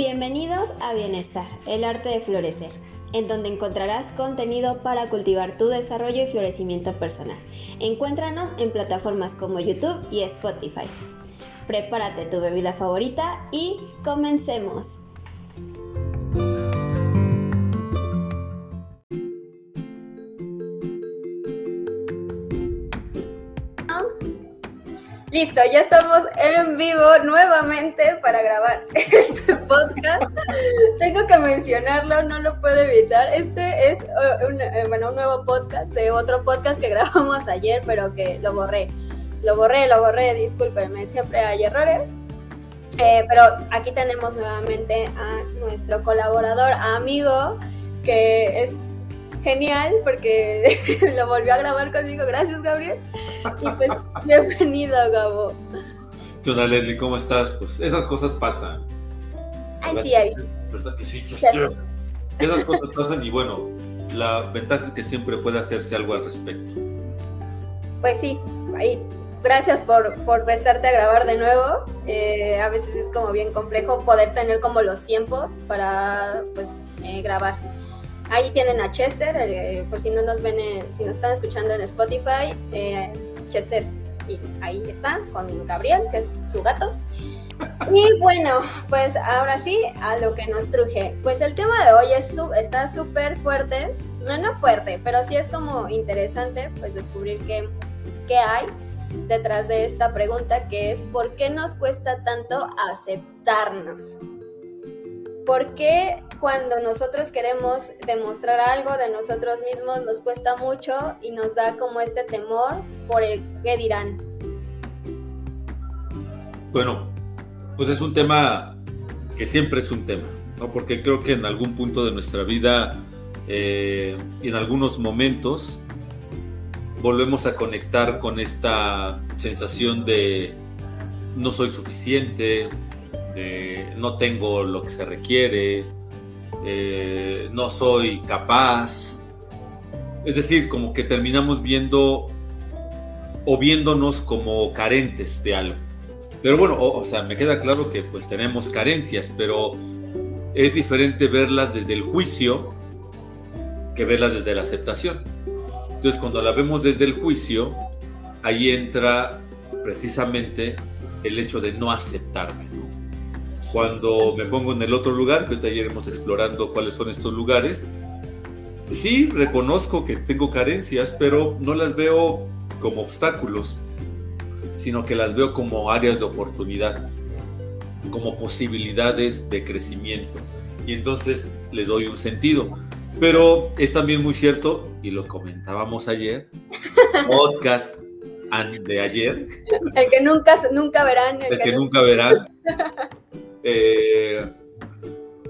Bienvenidos a Bienestar, el arte de florecer, en donde encontrarás contenido para cultivar tu desarrollo y florecimiento personal. Encuéntranos en plataformas como YouTube y Spotify. Prepárate tu bebida favorita y comencemos. Listo, ya estamos en vivo nuevamente para grabar este podcast. Tengo que mencionarlo, no lo puedo evitar. Este es uh, un, eh, bueno, un nuevo podcast de otro podcast que grabamos ayer, pero que lo borré. Lo borré, lo borré, discúlpenme, siempre hay errores. Eh, pero aquí tenemos nuevamente a nuestro colaborador, amigo, que es genial porque lo volvió a grabar conmigo. Gracias, Gabriel. Y pues, bienvenido, Gabo. ¿Qué onda, Leslie? ¿Cómo estás? Pues esas cosas pasan. Ay, sí, ay, sí. Esas cosas pasan y bueno, la ventaja es que siempre puede hacerse algo al respecto. Pues sí, ahí. Gracias por, por prestarte a grabar de nuevo. Eh, a veces es como bien complejo poder tener como los tiempos para pues eh, grabar. Ahí tienen a Chester, eh, por si no nos ven, si nos están escuchando en Spotify, eh, Chester y ahí está con Gabriel, que es su gato. Y bueno, pues ahora sí, a lo que nos truje. Pues el tema de hoy es está súper fuerte, no, no fuerte, pero sí es como interesante pues descubrir qué, qué hay detrás de esta pregunta que es ¿por qué nos cuesta tanto aceptarnos? ¿Por qué cuando nosotros queremos demostrar algo de nosotros mismos nos cuesta mucho y nos da como este temor por el qué dirán? Bueno, pues es un tema que siempre es un tema, ¿no? Porque creo que en algún punto de nuestra vida eh, en algunos momentos volvemos a conectar con esta sensación de no soy suficiente, no tengo lo que se requiere, eh, no soy capaz. Es decir, como que terminamos viendo o viéndonos como carentes de algo. Pero bueno, o, sea, me queda claro que pues tenemos carencias, pero es diferente verlas desde el juicio que verlas desde la aceptación. Entonces, cuando la vemos desde el juicio, ahí entra precisamente el hecho de no aceptarme cuando me pongo en el otro lugar, que ahorita iremos explorando cuáles son estos lugares, sí reconozco que tengo carencias, pero no las veo como obstáculos, sino que las veo como áreas de oportunidad, como posibilidades de crecimiento. Y entonces les doy un sentido. Pero es también muy cierto, y lo comentábamos ayer, podcast de ayer. El que nunca, nunca verán. El, que, nunca verán. Eh,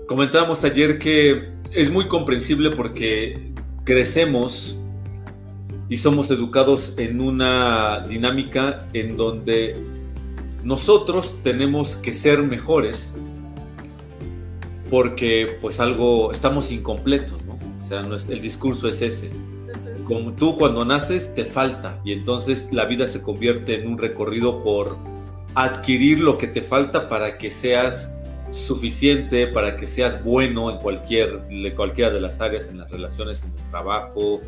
comentábamos ayer que es muy comprensible porque crecemos y somos educados en una dinámica en donde nosotros tenemos que ser mejores porque pues algo estamos incompletos, ¿no? O sea, el discurso es ese. Como tú cuando naces te falta y entonces la vida se convierte en un recorrido por adquirir lo que te falta para que seas suficiente, para que seas bueno en cualquier, cualquiera de las áreas, en las relaciones, en el trabajo,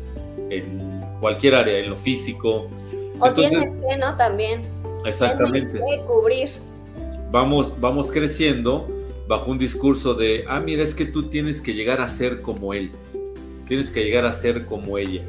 en cualquier área, en lo físico. O tienes que, ¿no? También. Exactamente. Tienes que cubrir. Vamos, vamos creciendo bajo un discurso de, ah, mira, es que tú tienes que llegar a ser como él, tienes que llegar a ser como ella,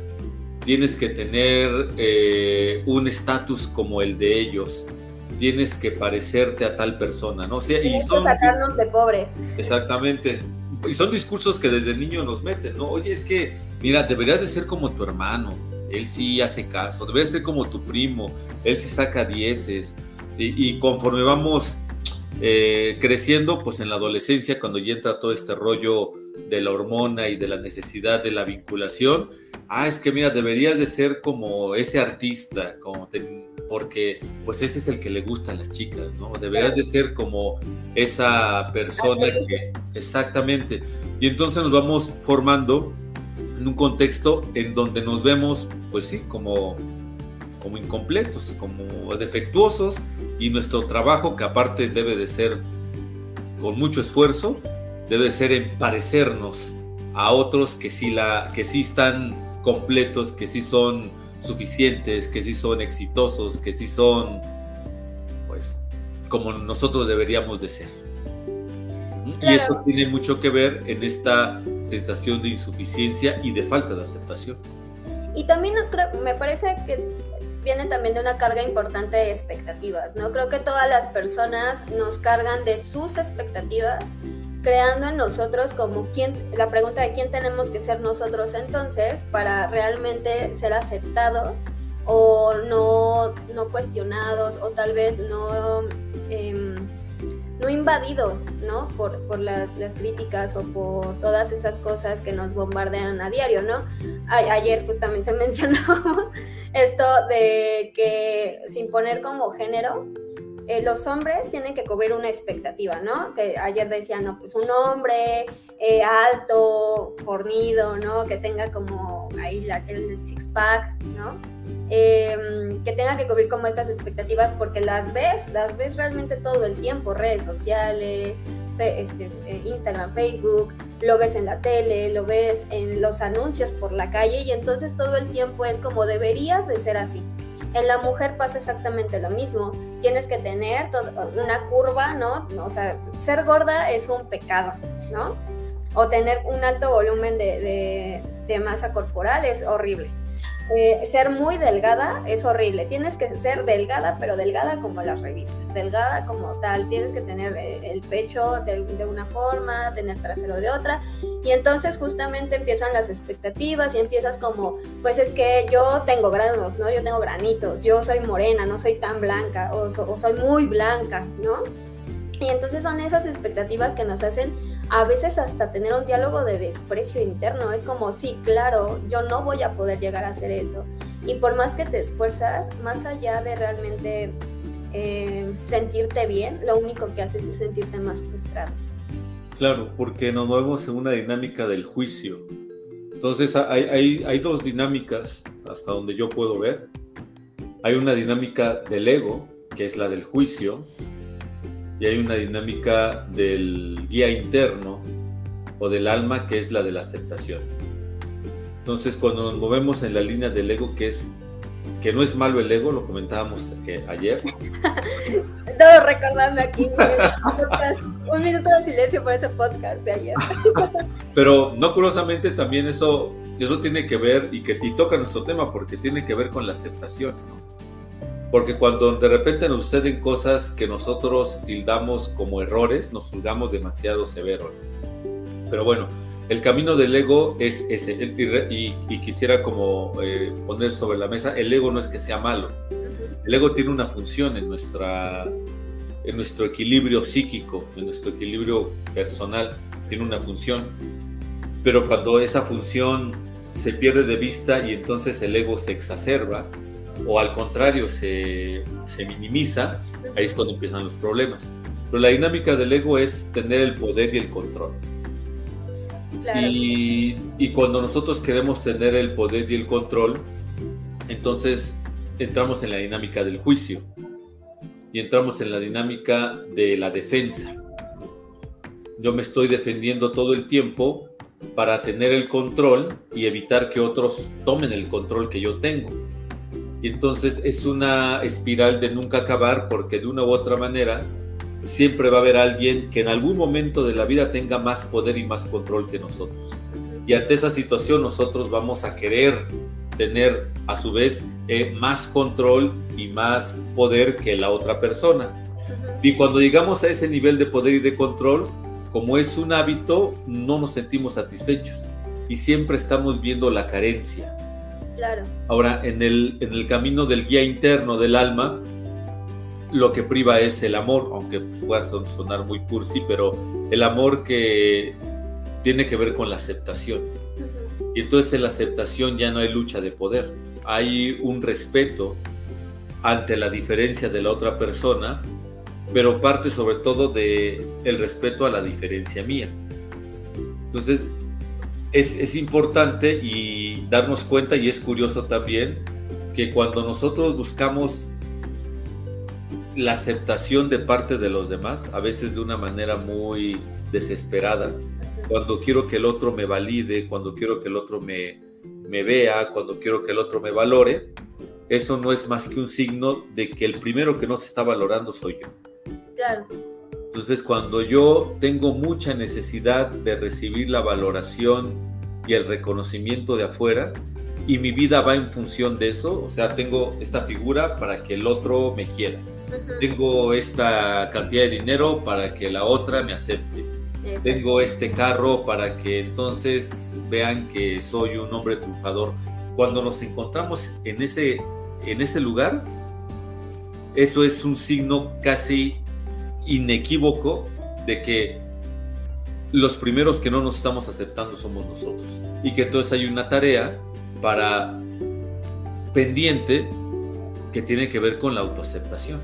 tienes que tener eh, un estatus como el de ellos, tienes que parecerte a tal persona, ¿no? O sea, y son, sacarnos de pobres. Exactamente. Y son discursos que desde niño nos meten, ¿no? Oye, es que, mira, deberías de ser como tu hermano, él sí hace caso, deberías ser como tu primo, él sí saca dieces. Y, conforme vamos eh, creciendo, pues en la adolescencia, cuando ya entra todo este rollo de la hormona y de la necesidad de la vinculación, ah, es que mira, deberías de ser como ese artista, como porque pues ese es el que le gusta a las chicas, ¿no? Deberías de ser como esa persona que... Exactamente. Y entonces nos vamos formando en un contexto en donde nos vemos, pues sí, como, como incompletos, como defectuosos, y nuestro trabajo, que aparte debe de ser con mucho esfuerzo debe ser en parecernos a otros que sí, la, que sí están completos, que sí son suficientes, que sí son exitosos, que sí son, pues, como nosotros deberíamos de ser. Y eso tiene mucho que ver en esta sensación de insuficiencia y de falta de aceptación. Y también me parece que viene también de una carga importante de expectativas, ¿no? Creo que todas las personas nos cargan de sus expectativas, creando en nosotros como quién, la pregunta de quién tenemos que ser nosotros entonces para realmente ser aceptados o no, no cuestionados o tal vez no... Em, no invadidos, ¿no? Por, por las, las, críticas o por todas esas cosas que nos bombardean a diario, ¿no? ayer justamente mencionábamos esto de que sin poner como género, eh, los hombres tienen que cubrir una expectativa, ¿no? Que ayer decían, no, pues un hombre eh, alto, fornido, ¿no? Que tenga como ahí la, el six-pack, ¿no? Em, que tenga que cubrir como estas expectativas porque las ves, las ves realmente todo el tiempo, redes sociales, este, eh, Instagram, Facebook, lo ves en la tele, lo ves en los anuncios por la calle y entonces todo el tiempo es como deberías de ser así. En la mujer pasa exactamente lo mismo. Tienes que tener una curva, ¿no? O sea, ser gorda es un pecado, ¿no? O tener un alto volumen de, de masa corporal es horrible. Eh, ser muy delgada es horrible. Tienes que ser delgada, pero delgada como las revistas, delgada como tal. Tienes que tener eh, el pecho de, una forma, tener trasero de otra. Y entonces justamente empiezan las expectativas y empiezas como, pues es que yo tengo granos, ¿no? Yo tengo granitos, yo soy morena, no soy tan blanca, o, o soy muy blanca, ¿no? Y entonces son esas expectativas que nos hacen a veces hasta tener un diálogo de desprecio interno. Es como, sí, claro, yo no voy a poder llegar a hacer eso. Y por más que te esfuerzas, más allá de realmente eh, sentirte bien, lo único que haces es sentirte más frustrado. Claro, porque nos movemos en una dinámica del juicio. Entonces hay, hay, hay dos dinámicas hasta donde yo puedo ver. Hay una dinámica del ego, que es la del juicio, y hay una dinámica del guía interno o del alma que es la de la aceptación. Entonces, cuando nos movemos en la línea del ego, que es que no es malo el ego, lo comentábamos eh, ayer. Todo recordando aquí un, minuto de silencio por ese podcast de ayer. Pero no curiosamente también eso, eso tiene que ver y que y toca nuestro tema porque tiene que ver con la aceptación. ¿no? Porque cuando de repente nos suceden cosas que nosotros tildamos como errores, nos juzgamos demasiado severo. Pero bueno, el camino del ego es ese. Y, quisiera como eh, poner sobre la mesa, el ego no es que sea malo. El ego tiene una función en, nuestra, en nuestro equilibrio psíquico, en nuestro equilibrio personal, tiene una función. Pero cuando esa función se pierde de vista y entonces el ego se exacerba, o al contrario se, minimiza, ahí es cuando empiezan los problemas. Pero la dinámica del ego es tener el poder y el control. Y, y, cuando nosotros queremos tener el poder y el control, entonces entramos en la dinámica del juicio y entramos en la dinámica de la defensa. Yo me estoy defendiendo todo el tiempo para tener el control y evitar que otros tomen el control que yo tengo. Y entonces es una espiral de nunca acabar porque de una u otra manera siempre va a haber alguien que en algún momento de la vida tenga más poder y más control que nosotros. Y ante esa situación nosotros vamos a querer tener a su vez eh, más control y más poder que la otra persona. Y cuando llegamos a ese nivel de poder y de control, como es un hábito, no nos sentimos satisfechos y siempre estamos viendo la carencia. Ahora, en el, en el camino del guía interno del alma, lo que priva es el amor, aunque pueda sonar muy cursi, pero el amor que tiene que ver con la aceptación. Y entonces en la aceptación ya no hay lucha de poder, hay un respeto ante la diferencia de la otra persona, pero parte sobre todo de el respeto a la diferencia mía. Entonces, es, importante y darnos cuenta, y es curioso también, que cuando nosotros buscamos la aceptación de parte de los demás, a veces de una manera muy desesperada, cuando quiero que el otro me valide, cuando quiero que el otro me, me vea, cuando quiero que el otro me valore, eso no es más que un signo de que el primero que no se está valorando soy yo. Claro. Entonces, cuando yo tengo mucha necesidad de recibir la valoración y el reconocimiento de afuera, y mi vida va en función de eso, o sea, tengo esta figura para que el otro me quiera, tengo esta cantidad de dinero para que la otra me acepte, tengo este carro para que entonces vean que soy un hombre triunfador. Cuando nos encontramos en ese, en ese lugar, eso es un signo casi inequívoco de que los primeros que no nos estamos aceptando somos nosotros y que entonces hay una tarea para pendiente que tiene que ver con la autoaceptación.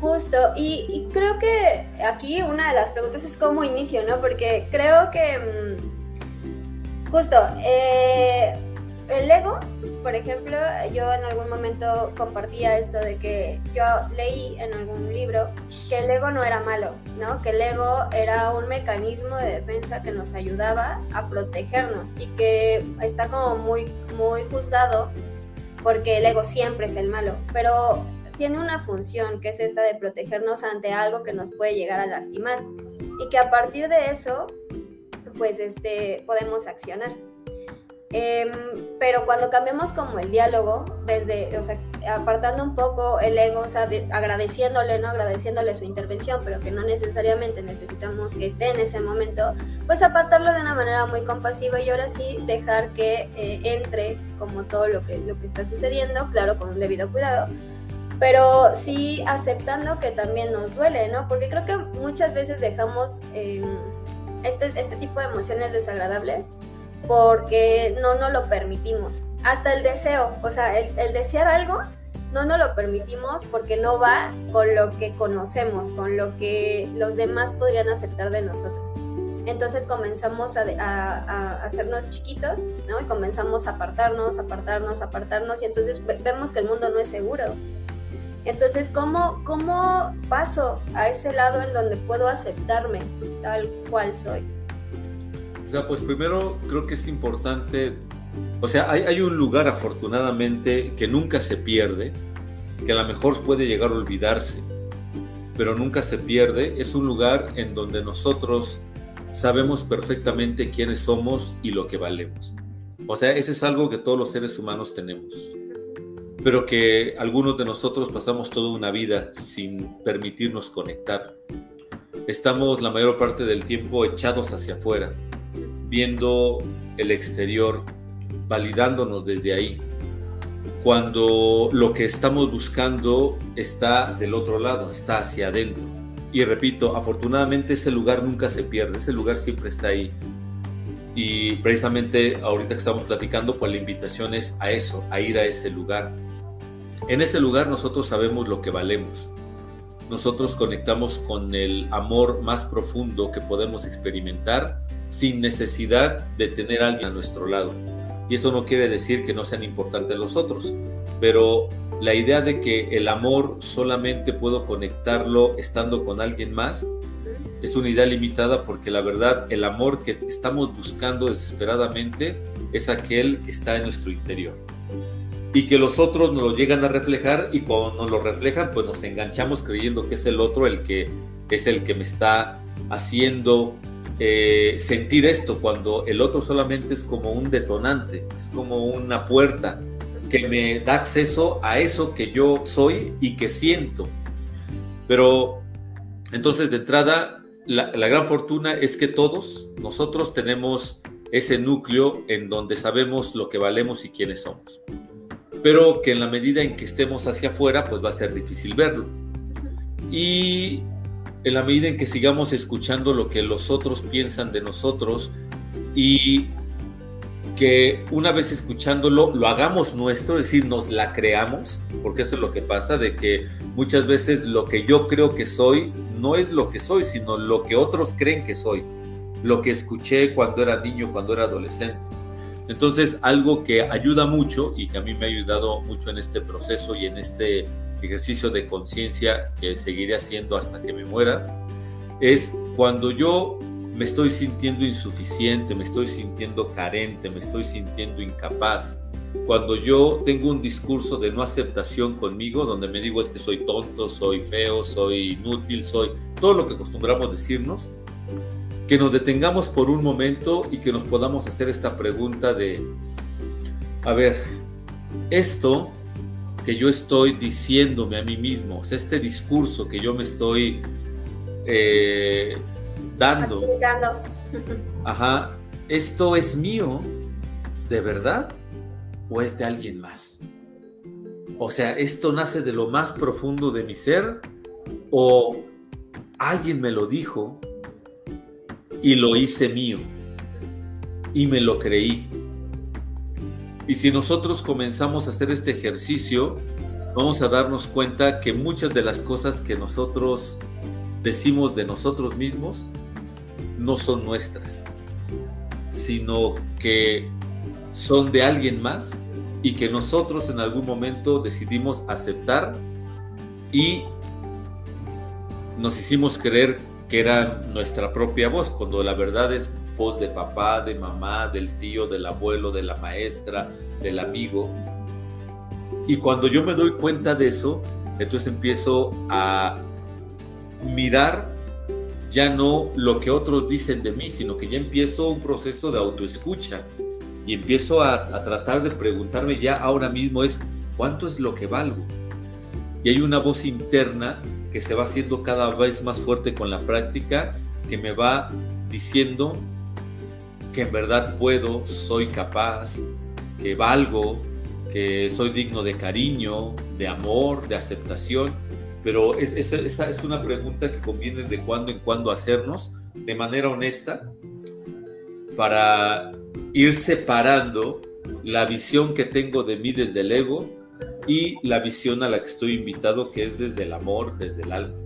Justo, y, creo que aquí una de las preguntas es cómo inicio, ¿no? Porque creo que mm, justo eh, el ego por ejemplo, yo en algún momento compartía esto de que yo leí en algún libro que el ego no era malo, ¿no? Que el ego era un mecanismo de defensa que nos ayudaba a protegernos y que está como muy, muy juzgado porque el ego siempre es el malo, pero tiene una función que es esta de protegernos ante algo que nos puede llegar a lastimar y que a partir de eso, pues este, podemos accionar. Em, pero cuando cambiamos como el diálogo, desde, o sea, apartando un poco el ego, o sea, agradeciéndole, ¿no? Agradeciéndole su intervención, pero que no necesariamente necesitamos que esté en ese momento, pues apartarlo de una manera muy compasiva y ahora sí dejar que eh, entre como todo lo que, lo que está sucediendo, claro, con un debido cuidado, pero sí aceptando que también nos duele, ¿no? Porque creo que muchas veces dejamos em, este, este tipo de emociones desagradables porque no nos lo permitimos. Hasta el deseo, o sea, el, desear algo, no nos lo permitimos porque no va con lo que conocemos, con lo que los demás podrían aceptar de nosotros. Entonces comenzamos a, hacernos chiquitos, ¿no? Y comenzamos a apartarnos, apartarnos, apartarnos, y entonces vemos que el mundo no es seguro. Entonces, ¿cómo, ¿cómo paso a ese lado en donde puedo aceptarme tal cual soy? O sea, pues primero creo que es importante, o sea, hay, un lugar afortunadamente que nunca se pierde, que a lo mejor puede llegar a olvidarse, pero nunca se pierde. Es un lugar en donde nosotros sabemos perfectamente quiénes somos y lo que valemos. O sea, ese es algo que todos los seres humanos tenemos, pero que algunos de nosotros pasamos toda una vida sin permitirnos conectar. Estamos la mayor parte del tiempo echados hacia afuera, viendo el exterior, validándonos desde ahí, cuando lo que estamos buscando está del otro lado, está hacia adentro. Y repito, afortunadamente ese lugar nunca se pierde, ese lugar siempre está ahí. Y precisamente ahorita que estamos platicando, pues la invitación es a eso, a ir a ese lugar. En ese lugar nosotros sabemos lo que valemos. Nosotros conectamos con el amor más profundo que podemos experimentar sin necesidad de tener a alguien a nuestro lado. Y eso no quiere decir que no sean importantes los otros, pero la idea de que el amor solamente puedo conectarlo estando con alguien más es una idea limitada porque la verdad el amor que estamos buscando desesperadamente es aquel que está en nuestro interior y que los otros nos lo llegan a reflejar y cuando nos lo reflejan pues nos enganchamos creyendo que es el otro el que es el que me está haciendo eh, sentir esto cuando el otro solamente es como un detonante, es como una puerta que me da acceso a eso que yo soy y que siento. Pero entonces de entrada, la, la gran fortuna es que todos nosotros tenemos ese núcleo en donde sabemos lo que valemos y quiénes somos. Pero que en la medida en que estemos hacia afuera, pues va a ser difícil verlo. Y en la medida en que sigamos escuchando lo que los otros piensan de nosotros y que una vez escuchándolo lo hagamos nuestro, es decir, nos la creamos, porque eso es lo que pasa, de que muchas veces lo que yo creo que soy no es lo que soy, sino lo que otros creen que soy, lo que escuché cuando era niño, cuando era adolescente. Entonces, algo que ayuda mucho y que a mí me ha ayudado mucho en este proceso y en este ejercicio de conciencia que seguiré haciendo hasta que me muera, es cuando yo me estoy sintiendo insuficiente, me estoy sintiendo carente, me estoy sintiendo incapaz, cuando yo tengo un discurso de no aceptación conmigo, donde me digo es que soy tonto, soy feo, soy inútil, soy todo lo que acostumbramos decirnos, que nos detengamos por un momento y que nos podamos hacer esta pregunta de, a ver, esto que yo estoy diciéndome a mí mismo, este discurso que yo me estoy eh, dando, ajá, esto es mío, ¿de verdad? ¿O es de alguien más? O sea, ¿esto nace de lo más profundo de mi ser? ¿O alguien me lo dijo y lo hice mío? Y me lo creí. Y si nosotros comenzamos a hacer este ejercicio, vamos a darnos cuenta que muchas de las cosas que nosotros decimos de nosotros mismos no son nuestras, sino que son de alguien más y que nosotros en algún momento decidimos aceptar y nos hicimos creer que era nuestra propia voz, cuando la verdad es voz de papá, de mamá, del tío, del abuelo, de la maestra, del amigo. Y cuando yo me doy cuenta de eso, entonces empiezo a mirar ya no lo que otros dicen de mí, sino que ya empiezo un proceso de autoescucha y empiezo a, a, tratar de preguntarme ya ahora mismo es, ¿cuánto es lo que valgo? Y hay una voz interna que se va haciendo cada vez más fuerte con la práctica, que me va diciendo que en verdad puedo, soy capaz, que valgo, que soy digno de cariño, de amor, de aceptación. Pero esa es, una pregunta que conviene de cuando en cuando hacernos de manera honesta para ir separando la visión que tengo de mí desde el ego y la visión a la que estoy invitado que es desde el amor, desde el alma.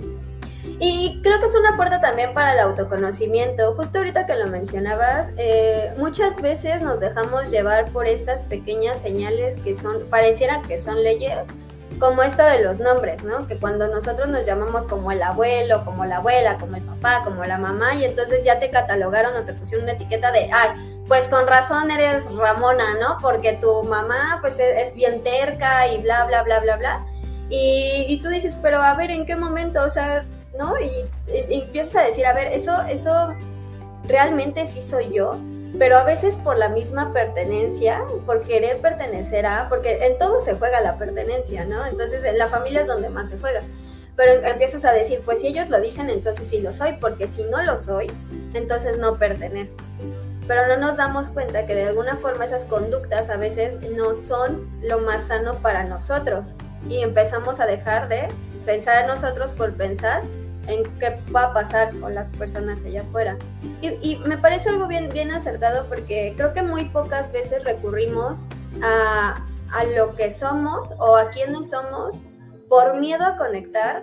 Y creo que es una puerta también para el autoconocimiento. Justo ahorita que lo mencionabas, eh, muchas veces nos dejamos llevar por estas pequeñas señales que son, pareciera que son leyes, como esta de los nombres, ¿no? Que cuando nosotros nos llamamos como el abuelo, como la abuela, como el papá, como la mamá, y entonces ya te catalogaron o te pusieron una etiqueta de, ay, pues con razón eres Ramona, ¿no? Porque tu mamá pues e-, es, bien terca y bla, bla, bla, bla, bla. Y, y, tú dices, pero a ver, ¿en qué momento? O sea, ¿no? Y, empiezas a decir, a ver, eso, eso realmente sí soy yo, pero a veces por la misma pertenencia, por querer pertenecer a, porque en todo se juega la pertenencia, ¿no? Entonces en la familia es donde más se juega. Pero empiezas a decir, pues si ellos lo dicen, entonces sí lo soy, porque si no lo soy, entonces no pertenezco. Pero no nos damos cuenta que de alguna forma esas conductas a veces no son lo más sano para nosotros y empezamos a dejar de pensar en nosotros por pensar en qué va a pasar con las personas allá afuera. Y, me parece algo bien, bien acertado porque creo que muy pocas veces recurrimos a, a lo que somos o a quienes somos por miedo a conectar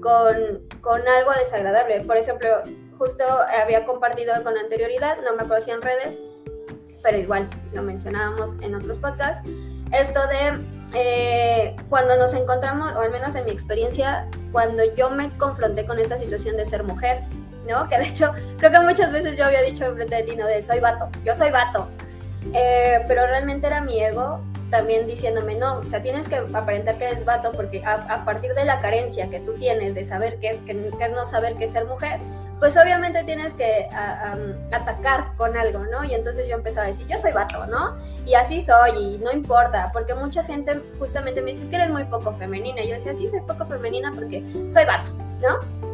con, con algo desagradable. Por ejemplo, justo había compartido con anterioridad, no me acuerdo si en redes, pero igual lo mencionábamos en otros podcasts, esto de eh, cuando nos encontramos, o al menos en mi experiencia, cuando yo me confronté con esta situación de ser mujer, ¿no? Que de hecho, creo que muchas veces yo había dicho enfrente de ti, ¿no? De soy vato, yo soy vato. Eh, pero realmente era mi ego también diciéndome, no, o sea, tienes que aparentar que eres vato porque a, partir de la carencia que tú tienes de saber qué es, que, es no saber qué es ser mujer, pues obviamente tienes que atacar con algo, ¿no? Y entonces yo empezaba a decir, yo soy vato, ¿no? Y así soy, y no importa, porque mucha gente justamente me dice, es que eres muy poco femenina. Yo decía, sí, soy poco femenina porque soy vato, ¿no?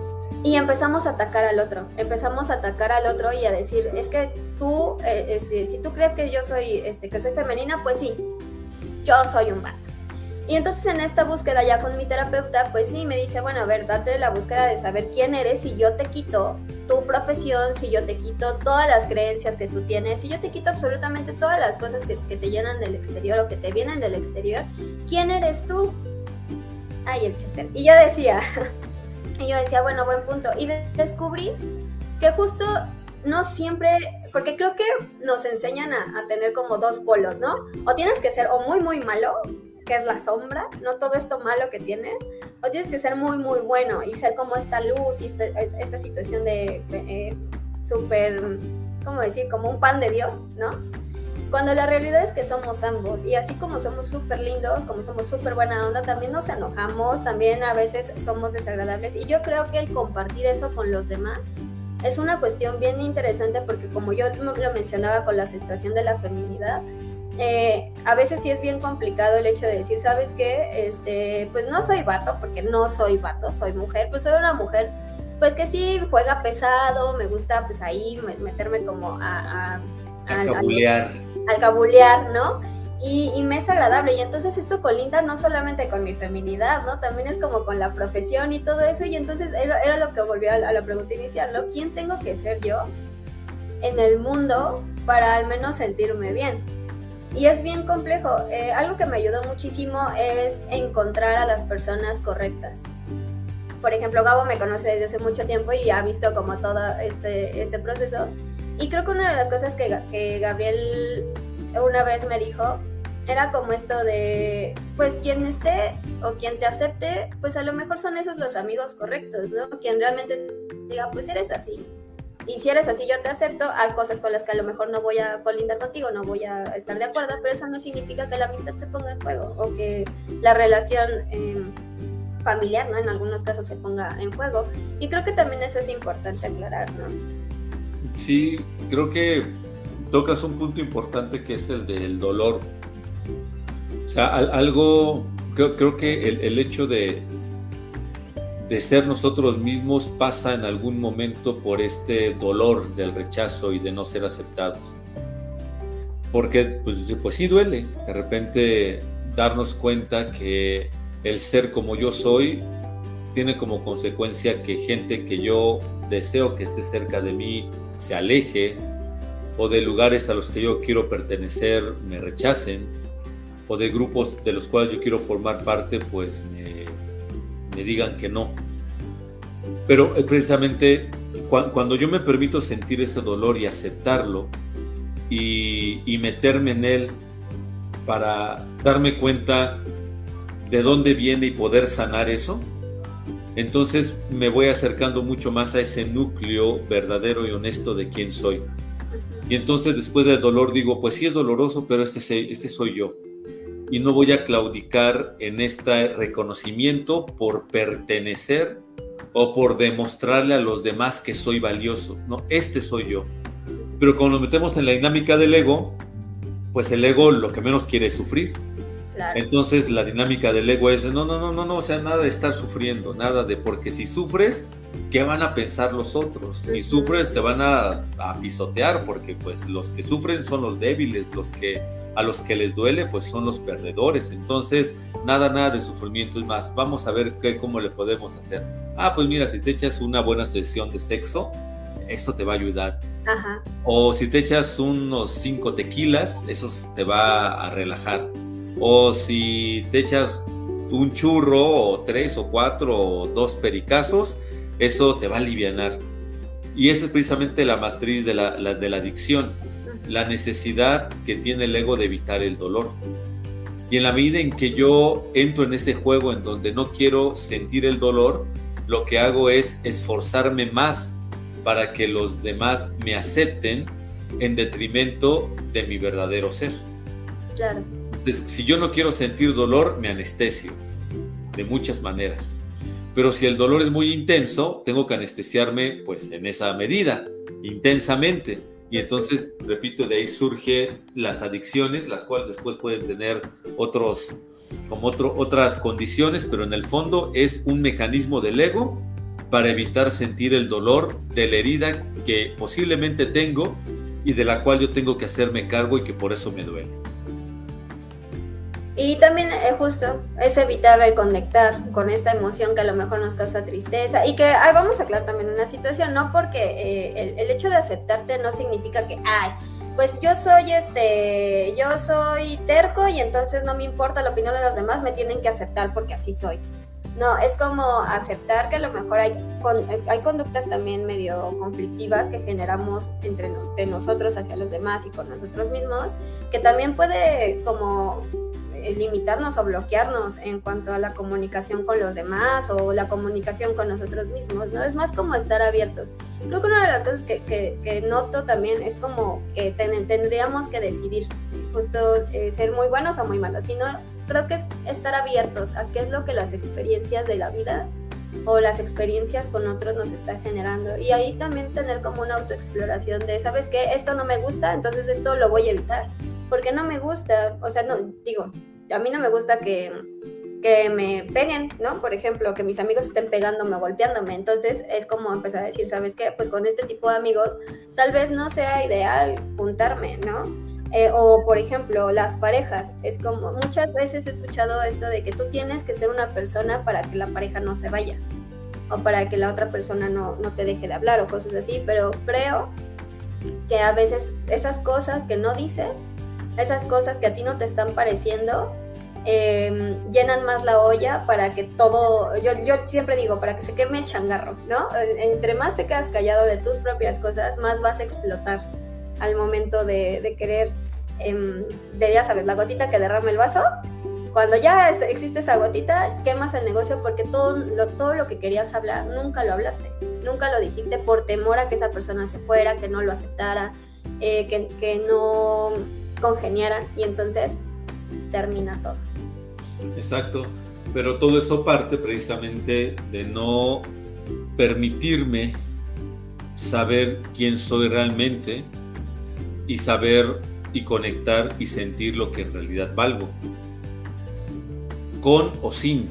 Y empezamos a atacar al otro, empezamos a atacar al otro y a decir, es que tú, eh, si, si, tú crees que yo soy, este, que soy femenina, pues sí, yo soy un vato. Y entonces en esta búsqueda ya con mi terapeuta, pues sí, me dice, bueno, a ver, date la búsqueda de saber quién eres si yo te quito tu profesión, si yo te quito todas las creencias que tú tienes, si yo te quito absolutamente todas las cosas que, te llenan del exterior o que te vienen del exterior, ¿quién eres tú? Ay, el Chester. Y yo decía, y yo decía, bueno, buen punto. Y descubrí que justo no siempre, porque creo que nos enseñan a, a, tener como dos polos, ¿no? O tienes que ser o muy, muy malo, que es la sombra, no todo esto malo que tienes, o tienes que ser muy, muy bueno y ser como esta luz y esta, esta situación de eh, súper, ¿cómo decir? Como un pan de Dios, ¿no? Cuando la realidad es que somos ambos y así como somos súper lindos, como somos súper buena onda, también nos enojamos, también a veces somos desagradables y yo creo que el compartir eso con los demás es una cuestión bien interesante porque como yo lo mencionaba con la situación de la feminidad, eh, a veces sí es bien complicado el hecho de decir, ¿sabes qué? Este, pues no soy vato, porque no soy vato, soy mujer, pues soy una mujer, pues que sí juega pesado, me gusta pues ahí meterme como a... a, a cabulear al cabulear, ¿no? Y, me es agradable. Y entonces esto colinda no solamente con mi feminidad, ¿no? También es como con la profesión y todo eso. Y entonces era, lo que volvió a la, pregunta inicial, ¿no? ¿Quién tengo que ser yo en el mundo para al menos sentirme bien? Y es bien complejo. Eh, algo que me ayudó muchísimo es encontrar a las personas correctas. Por ejemplo, Gabo me conoce desde hace mucho tiempo y ha visto como todo este, este proceso. Y creo que una de las cosas que, que Gabriel una vez me dijo era como esto de, pues quien esté o quien te acepte, pues a lo mejor son esos los amigos correctos, ¿no? Quien realmente diga, pues eres así. Y si eres así, yo te acepto. Hay cosas con las que a lo mejor no voy a colindar contigo, no voy a estar de acuerdo, pero eso no significa que la amistad se ponga en juego o que la relación em, familiar, ¿no? En algunos casos se ponga en juego. Y creo que también eso es importante aclarar, ¿no? Sí, creo que tocas un punto importante que es el del dolor. O sea, algo, creo, que el, hecho de, de ser nosotros mismos pasa en algún momento por este dolor del rechazo y de no ser aceptados. Porque, pues, pues sí duele, de repente darnos cuenta que el ser como yo soy tiene como consecuencia que gente que yo deseo que esté cerca de mí se aleje, o de lugares a los que yo quiero pertenecer me rechacen, o de grupos de los cuales yo quiero formar parte, pues me, digan que no. Pero eh, precisamente cuando yo me permito sentir ese dolor y aceptarlo y, y meterme en él para darme cuenta de dónde viene y poder sanar eso, entonces me voy acercando mucho más a ese núcleo verdadero y honesto de quién soy. Y entonces después del dolor digo, pues sí es doloroso, pero este, este soy yo. Y no voy a claudicar en este reconocimiento por pertenecer o por demostrarle a los demás que soy valioso. No, este soy yo. Pero cuando nos metemos en la dinámica del ego, pues el ego lo que menos quiere es sufrir. Entonces la dinámica del ego es, no, no, no, no, no, o sea, nada de estar sufriendo, nada de, porque si sufres, ¿qué van a pensar los otros? Si sufres, te van a, pisotear, porque pues los que sufren son los débiles, los que a los que les duele, pues son los perdedores. Entonces, nada, nada de sufrimiento es más. Vamos a ver qué, cómo le podemos hacer. Ah, pues mira, si te echas una buena sesión de sexo, eso te va a ayudar. O si te echas unos cinco tequilas, eso te va a relajar o si te echas un churro o tres o cuatro o dos pericazos, eso te va a aliviar. Y esa es precisamente la matriz de la, de la adicción, la necesidad que tiene el ego de evitar el dolor. Y en la medida en que yo entro en ese juego en donde no quiero sentir el dolor, lo que hago es esforzarme más para que los demás me acepten en detrimento de mi verdadero ser. Claro. Si yo no quiero sentir dolor, me anestesio de muchas maneras. Pero si el dolor es muy intenso, tengo que anestesiarme pues en esa medida, intensamente. Y entonces, repito, de ahí surgen las adicciones, las cuales después pueden tener otros, como otro, otras condiciones, pero en el fondo es un mecanismo del ego para evitar sentir el dolor de la herida que posiblemente tengo y de la cual yo tengo que hacerme cargo y que por eso me duele. Y también eh, justo es evitar el conectar con esta emoción que a lo mejor nos causa tristeza y que vamos a aclarar también una situación, no porque eh, el, hecho de aceptarte no significa que, ay, pues yo soy este, yo soy terco y entonces no me importa la opinión de los demás, me tienen que aceptar porque así soy. No, es como aceptar que a lo mejor hay, hay conductas también medio conflictivas que generamos entre, entre nosotros hacia los demás y con nosotros mismos, que también puede como limitarnos o bloquearnos en cuanto a la comunicación con los demás o la comunicación con nosotros mismos, ¿no? Es más como estar abiertos. Creo que una de las cosas que, que, noto también es como que tendríamos que decidir justo eh, ser muy buenos o muy malos, sino creo que es estar abiertos a qué es lo que las experiencias de la vida o las experiencias con otros nos está generando. Y ahí también tener como una autoexploración de, ¿sabes qué? Esto no me gusta, entonces esto lo voy a evitar. Porque no me gusta, o sea, no, digo, a mí no me gusta que, que me peguen, ¿no? Por ejemplo, que mis amigos estén pegándome o golpeándome. Entonces es como empezar a decir, ¿sabes qué? Pues con este tipo de amigos tal vez no sea ideal juntarme, ¿no? Eh, o por ejemplo, las parejas. Es como muchas veces he escuchado esto de que tú tienes que ser una persona para que la pareja no se vaya o para que la otra persona no, no te deje de hablar o cosas así, pero creo que a veces esas cosas que no dices, esas cosas que a ti no te están pareciendo, em, llenan más la olla para que todo, yo, siempre digo, para que se queme el changarro, ¿no? Entre más te quedas callado de tus propias cosas, más vas a explotar al momento de, querer, em, de ya sabes, la gotita que derrama el vaso. Cuando ya existe esa gotita, quemas el negocio porque todo lo, todo lo que querías hablar nunca lo hablaste, nunca lo dijiste por temor a que esa persona se fuera, que no lo aceptara, eh, que, que no congeniara y entonces termina todo. Exacto, pero todo eso parte precisamente de no permitirme saber quién soy realmente, y saber y conectar y sentir lo que en realidad valgo. Con o sin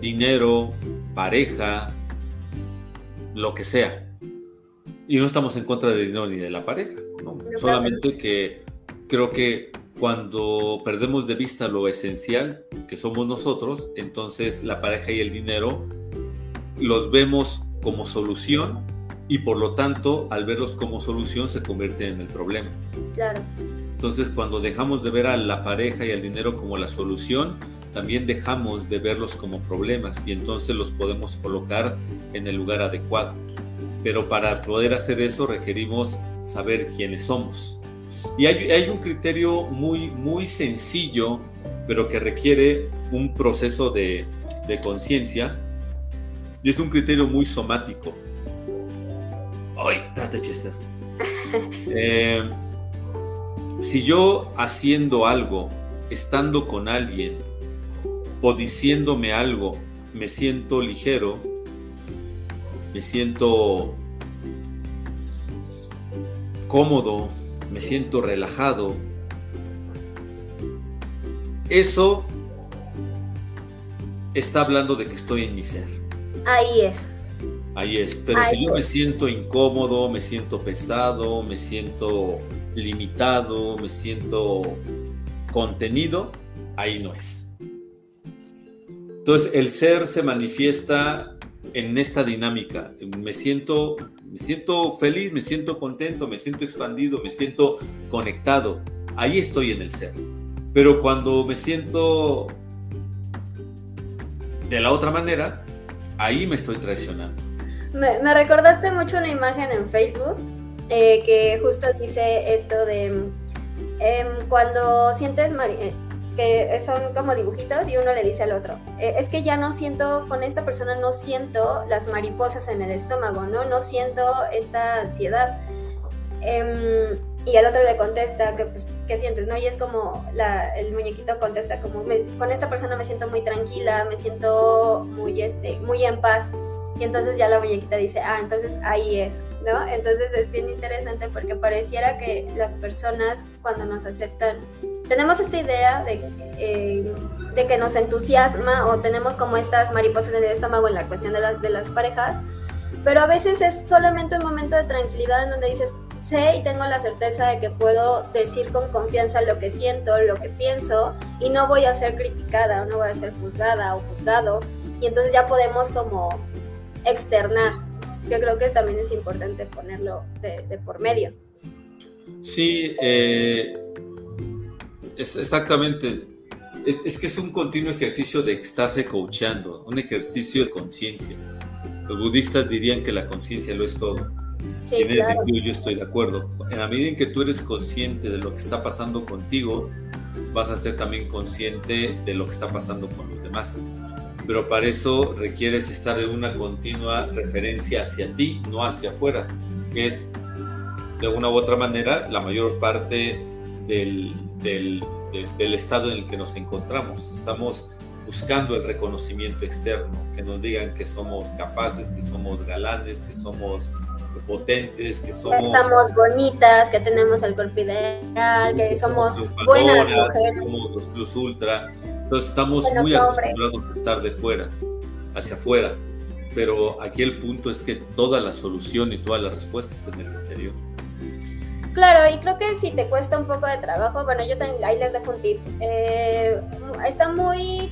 dinero, pareja, lo que sea. Y no estamos en contra del dinero ni de la pareja, ¿no? solamente que creo que cuando perdemos de vista lo esencial que somos nosotros, entonces la pareja y el dinero los vemos como solución y por lo tanto al verlos como solución se convierte en el problema. Claro. Entonces cuando dejamos de ver a la pareja y al dinero como la solución, también dejamos de verlos como problemas y entonces los podemos colocar en el lugar adecuado. Pero para poder hacer eso requerimos saber quiénes somos. Y hay, hay un criterio muy, muy sencillo, pero que requiere un proceso de, de conciencia, y es un criterio muy somático Ay, date Chester. Eh, si yo haciendo algo, estando con alguien o diciéndome algo, me siento ligero, me siento cómodo, me siento relajado, eso está hablando de que estoy en mi ser. Ahí es. Ahí es, pero si yo me siento incómodo, me siento pesado, me siento limitado, me siento contenido, ahí no es. Entonces, el ser se manifiesta en esta dinámica. Me siento, me siento feliz, me siento contento, me siento expandido, me siento conectado. Ahí estoy en el ser. Pero cuando me siento de la otra manera, ahí me estoy traicionando. Me, recordaste mucho una imagen en Facebook eh, que justo dice esto de em, cuando sientes que son como dibujitos y uno le dice al otro, eh, es que ya no siento, con esta persona no siento las mariposas en el estómago, ¿no? No siento esta ansiedad. Em, y el otro le contesta que, pues, ¿qué sientes? ¿no? Y es como el muñequito contesta como, con esta persona me siento muy tranquila, me siento muy, este, muy en paz. Y entonces ya la muñequita dice, ah, entonces ahí es, ¿no? Entonces es bien interesante porque pareciera que las personas cuando nos aceptan, tenemos esta idea de, eh, de que nos entusiasma o tenemos como estas mariposas en el estómago en la cuestión de, de las parejas, pero a veces es solamente un momento de tranquilidad en donde dices, sé y tengo la certeza de que puedo decir con confianza lo que siento, lo que pienso y no voy a ser criticada no voy a ser juzgada o juzgado y entonces ya podemos como externar. Yo creo que también es importante ponerlo de, por medio. Sí, eh, es exactamente. Es, que es un continuo ejercicio de estarse coachando, un ejercicio de conciencia. Los budistas dirían que la conciencia lo es todo. Sí, en ese sentido yo estoy de acuerdo. En la medida en que tú eres consciente de lo que está pasando contigo, vas a ser también consciente de lo que está pasando con los demás. Pero para eso requieres estar en una continua referencia hacia ti, no hacia afuera, que es de una u otra manera la mayor parte del, del, del estado en el que nos encontramos. Estamos buscando el reconocimiento externo, que nos digan que somos capaces, que somos galanes, que somos potentes, que somos... Que estamos bonitas, que tenemos el cuerpo ideal, que, somos buenas mujeres. Que somos los plus ultra. Entonces estamos muy acostumbrados a estar de fuera, hacia afuera. Pero aquí el punto es que toda la solución y toda la respuesta está en el interior. Claro, y creo que si te cuesta un poco de trabajo, bueno, yo ahí les dejo un tip. Eh, está muy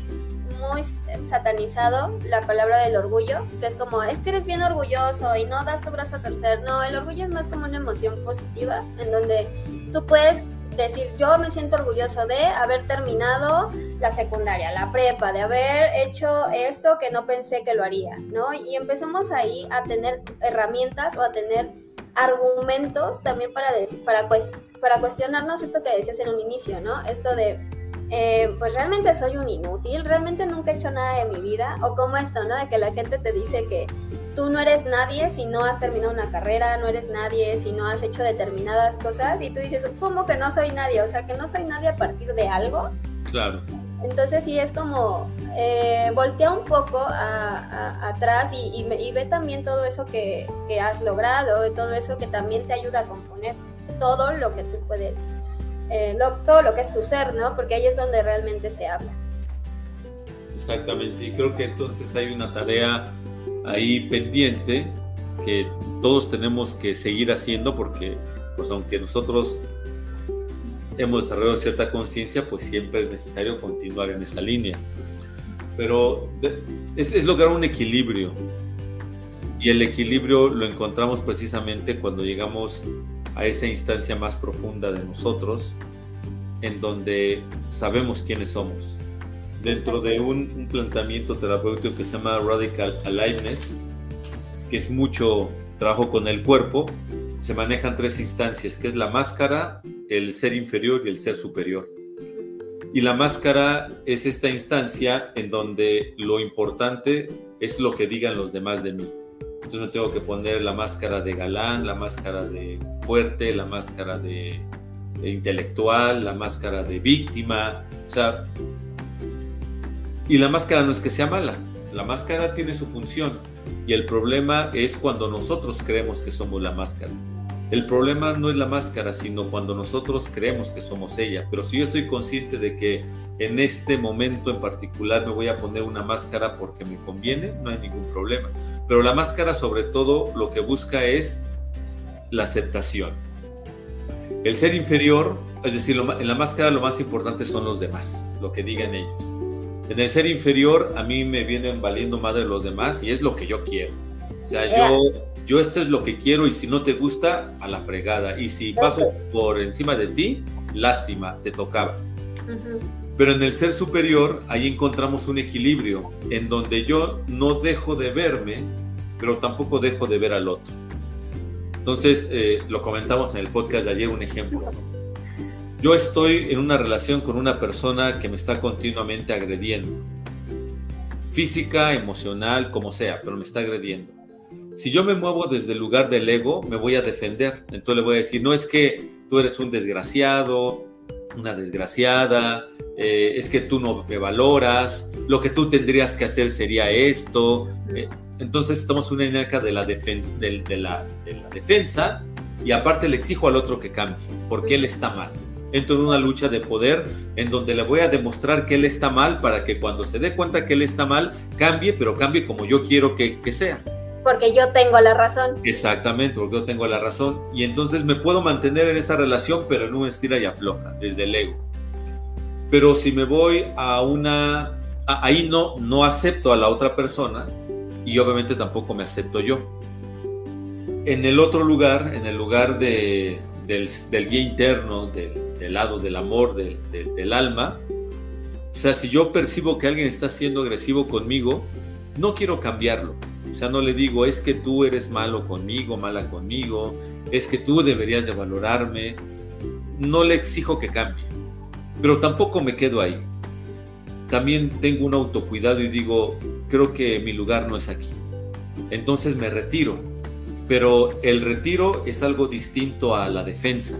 muy satanizado la palabra del orgullo, que es como, es que eres bien orgulloso y no das tu brazo a torcer. No, el orgullo es más como una emoción positiva, en donde tú puedes decir, yo me siento orgulloso de haber terminado la secundaria, la prepa, de haber hecho esto que no pensé que lo haría, ¿no? Y empezamos ahí a tener herramientas o a tener argumentos también para, para, para cuestionarnos esto que decías en un inicio, ¿no? Esto de eh, pues realmente soy un inútil, realmente nunca he hecho nada de mi vida, o como esto, ¿no? De que la gente te dice que tú no eres nadie si no has terminado una carrera, no eres nadie si no has hecho determinadas cosas, y tú dices, ¿cómo que no soy nadie? O sea, que no soy nadie a partir de algo. Claro. Entonces sí es como, eh, voltea un poco atrás y, ve también todo eso que, que has logrado, todo eso que también te ayuda a componer todo lo que tú puedes eh, todo lo que es tu ser, ¿no? Porque ahí es donde realmente se habla. Exactamente, y creo que entonces hay una tarea ahí pendiente que todos tenemos que seguir haciendo porque, pues aunque nosotros hemos desarrollado cierta conciencia, pues siempre es necesario continuar en esa línea. Pero es, es lograr un equilibrio. Y el equilibrio lo encontramos precisamente cuando llegamos a esa instancia más profunda de nosotros, en donde sabemos quiénes somos. Dentro de un, planteamiento terapéutico que se llama Radical Aliveness, que es mucho trabajo con el cuerpo, se manejan tres instancias, que es la máscara, el ser inferior y el ser superior. Y la máscara es esta instancia en donde lo importante es lo que digan los demás de mí entonces me tengo que poner la máscara de galán, la máscara de fuerte, la máscara de, intelectual, la máscara de víctima. O sea, y la máscara no es que sea mala, la máscara tiene su función. Y el problema es cuando nosotros creemos que somos la máscara. El problema no es la máscara, sino cuando nosotros creemos que somos ella. Pero si yo estoy consciente de que en este momento en particular me voy a poner una máscara porque me conviene, no hay ningún problema. Pero la máscara sobre todo lo que busca es la aceptación. El ser inferior, es decir, en la máscara lo más importante son los demás, lo que digan ellos. En el ser inferior a mí me vienen valiendo madre los demás y es lo que yo quiero. O sea, yo, yo esto es lo que quiero y si no te gusta, a la fregada. Y si paso por encima de ti, lástima, te tocaba. Pero en el ser superior, ahí encontramos un equilibrio en donde yo no dejo de verme, pero tampoco dejo de ver al otro. Entonces, eh, lo comentamos en el podcast de ayer, un ejemplo. Yo estoy en una relación con una persona que me está continuamente agrediendo. Física, emocional, como sea, pero me está agrediendo. Si yo me muevo desde el lugar del ego, me voy a defender. Entonces le voy a decir, no es que tú eres un desgraciado, una desgraciada, eh, es que tú no me valoras, lo que tú tendrías que hacer sería esto. Eh, entonces estamos en una dinámica de la, defensa, y aparte le exijo al otro que cambie, porque él está mal. Entro en una lucha de poder en donde le voy a demostrar que él está mal para que cuando se dé cuenta que él está mal, cambie, pero cambie como yo quiero que sea porque yo tengo la razón. Exactamente, porque yo tengo la razón. Y entonces me puedo mantener en esa relación, pero en un estira y afloja, desde el ego. Pero si me voy a una... ahí no, no acepto a la otra persona y obviamente tampoco me acepto yo. En el otro lugar, en el lugar de, del, del, guía interno, del, del, lado del amor, del, del alma, o sea, si yo percibo que alguien está siendo agresivo conmigo, no quiero cambiarlo o sea, no le digo, es que tú eres malo conmigo, mala conmigo, es que tú deberías de valorarme. No le exijo que cambie. Pero tampoco me quedo ahí. También tengo un autocuidado y digo, creo que mi lugar no es aquí. Entonces me retiro. Pero el retiro es algo distinto a la defensa.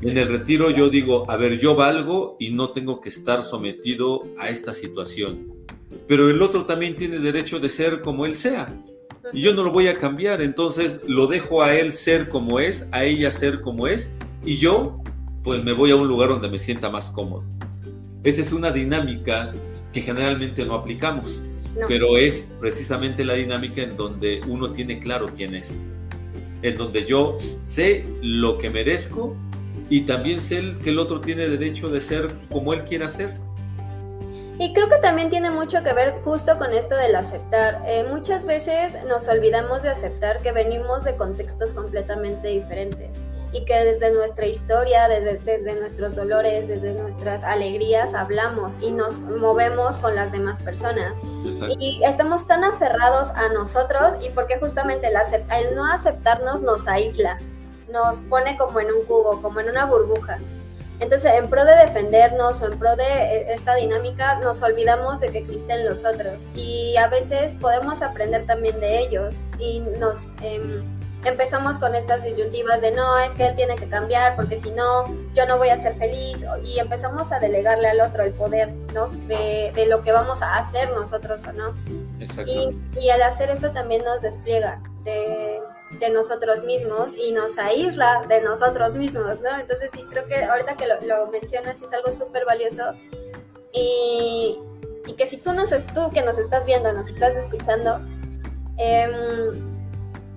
En el retiro yo digo, a ver, yo valgo y no tengo que estar sometido a esta situación. Pero el otro también tiene derecho de ser como él sea. Y yo no lo voy a cambiar. Entonces lo dejo a él ser como es, a ella ser como es. Y yo, pues me voy a un lugar donde me sienta más cómodo. Esa es una dinámica que generalmente no aplicamos. Pero es precisamente la dinámica en donde uno tiene claro quién es. En donde yo sé lo que merezco y también sé que el otro tiene derecho de ser como él quiera ser. Y creo que también tiene mucho que ver justo con esto del aceptar. Eh, muchas veces nos olvidamos de aceptar que venimos de contextos completamente diferentes y que desde nuestra historia, desde, desde, nuestros dolores, desde nuestras alegrías hablamos y nos movemos con las demás personas. Y estamos tan aferrados a nosotros y porque justamente el, el no aceptarnos nos aísla, nos pone como en un cubo, como en una burbuja. Entonces, en pro de defendernos o en pro de eh, esta dinámica, nos olvidamos de que existen los otros y a veces podemos aprender también de ellos y nos em, empezamos con estas disyuntivas de no, es que él tiene que cambiar porque si no, yo no voy a ser feliz y empezamos a delegarle al otro el poder, ¿no? De, de lo que vamos a hacer nosotros o no. Y, y al hacer esto también nos despliega de de nosotros mismos y nos aísla de nosotros mismos, ¿no? Entonces sí, creo que ahorita que lo, mencionas es algo súper valioso y, y, que si tú, nos, tú que nos estás viendo, nos estás escuchando, em,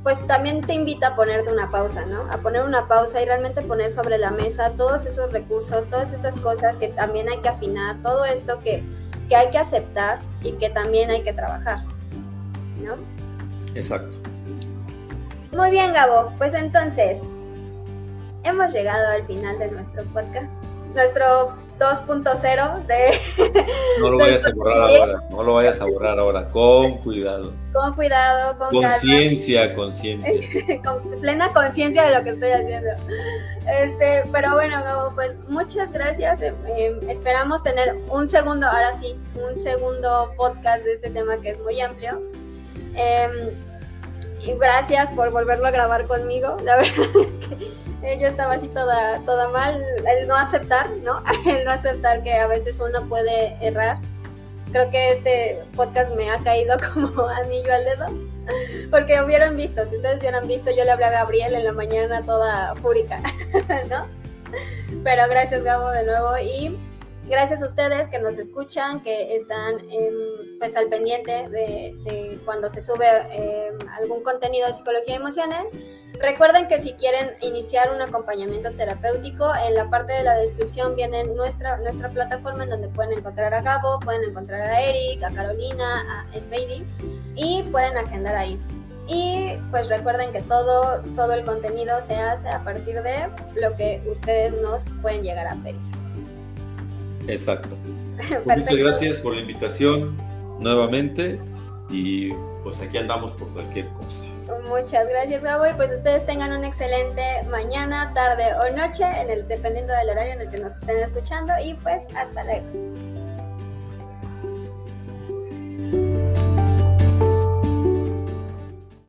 pues también te invita a ponerte una pausa, ¿no? A poner una pausa y realmente poner sobre la mesa todos esos recursos, todas esas cosas que también hay que afinar, todo esto que, que hay que aceptar y que también hay que trabajar, ¿no? Exacto. Muy bien, Gabo. Pues entonces, hemos llegado al final de nuestro podcast. Nuestro 2.0 de... No lo vayas a borrar ahora, no lo vayas a borrar ahora, con cuidado. Con cuidado, con Conciencia, conciencia. con plena conciencia de lo que estoy haciendo. Este, pero bueno, Gabo, pues muchas gracias. Em, em, esperamos tener un segundo, ahora sí, un segundo podcast de este tema que es muy amplio. Eh, gracias por volverlo a grabar conmigo. La verdad es que eh, yo estaba así toda, toda mal, el no aceptar, ¿no? El no aceptar que a veces uno puede errar. Creo que este podcast me ha caído como anillo al dedo, porque hubieran visto, si ustedes hubieran visto, yo le hablé a Gabriel en la mañana toda fúrica, ¿no? Pero gracias Gabo de nuevo y gracias a ustedes que nos escuchan, que están pues al pendiente de, cuando se sube em, algún contenido de psicología y emociones. Recuerden que si quieren iniciar un acompañamiento terapéutico, en la parte de la descripción viene nuestra, nuestra plataforma en donde pueden encontrar a Gabo, pueden encontrar a Eric, a Carolina, a Sveidi y pueden agendar ahí. Y pues recuerden que todo, todo el contenido se hace a partir de lo que ustedes nos pueden llegar a pedir. Exacto. Pues muchas gracias por la invitación nuevamente y pues aquí andamos por cualquier cosa. Muchas gracias, Gabo. Y pues ustedes tengan una excelente mañana, tarde o noche, en el, dependiendo del horario en el que nos estén escuchando. Y pues hasta luego.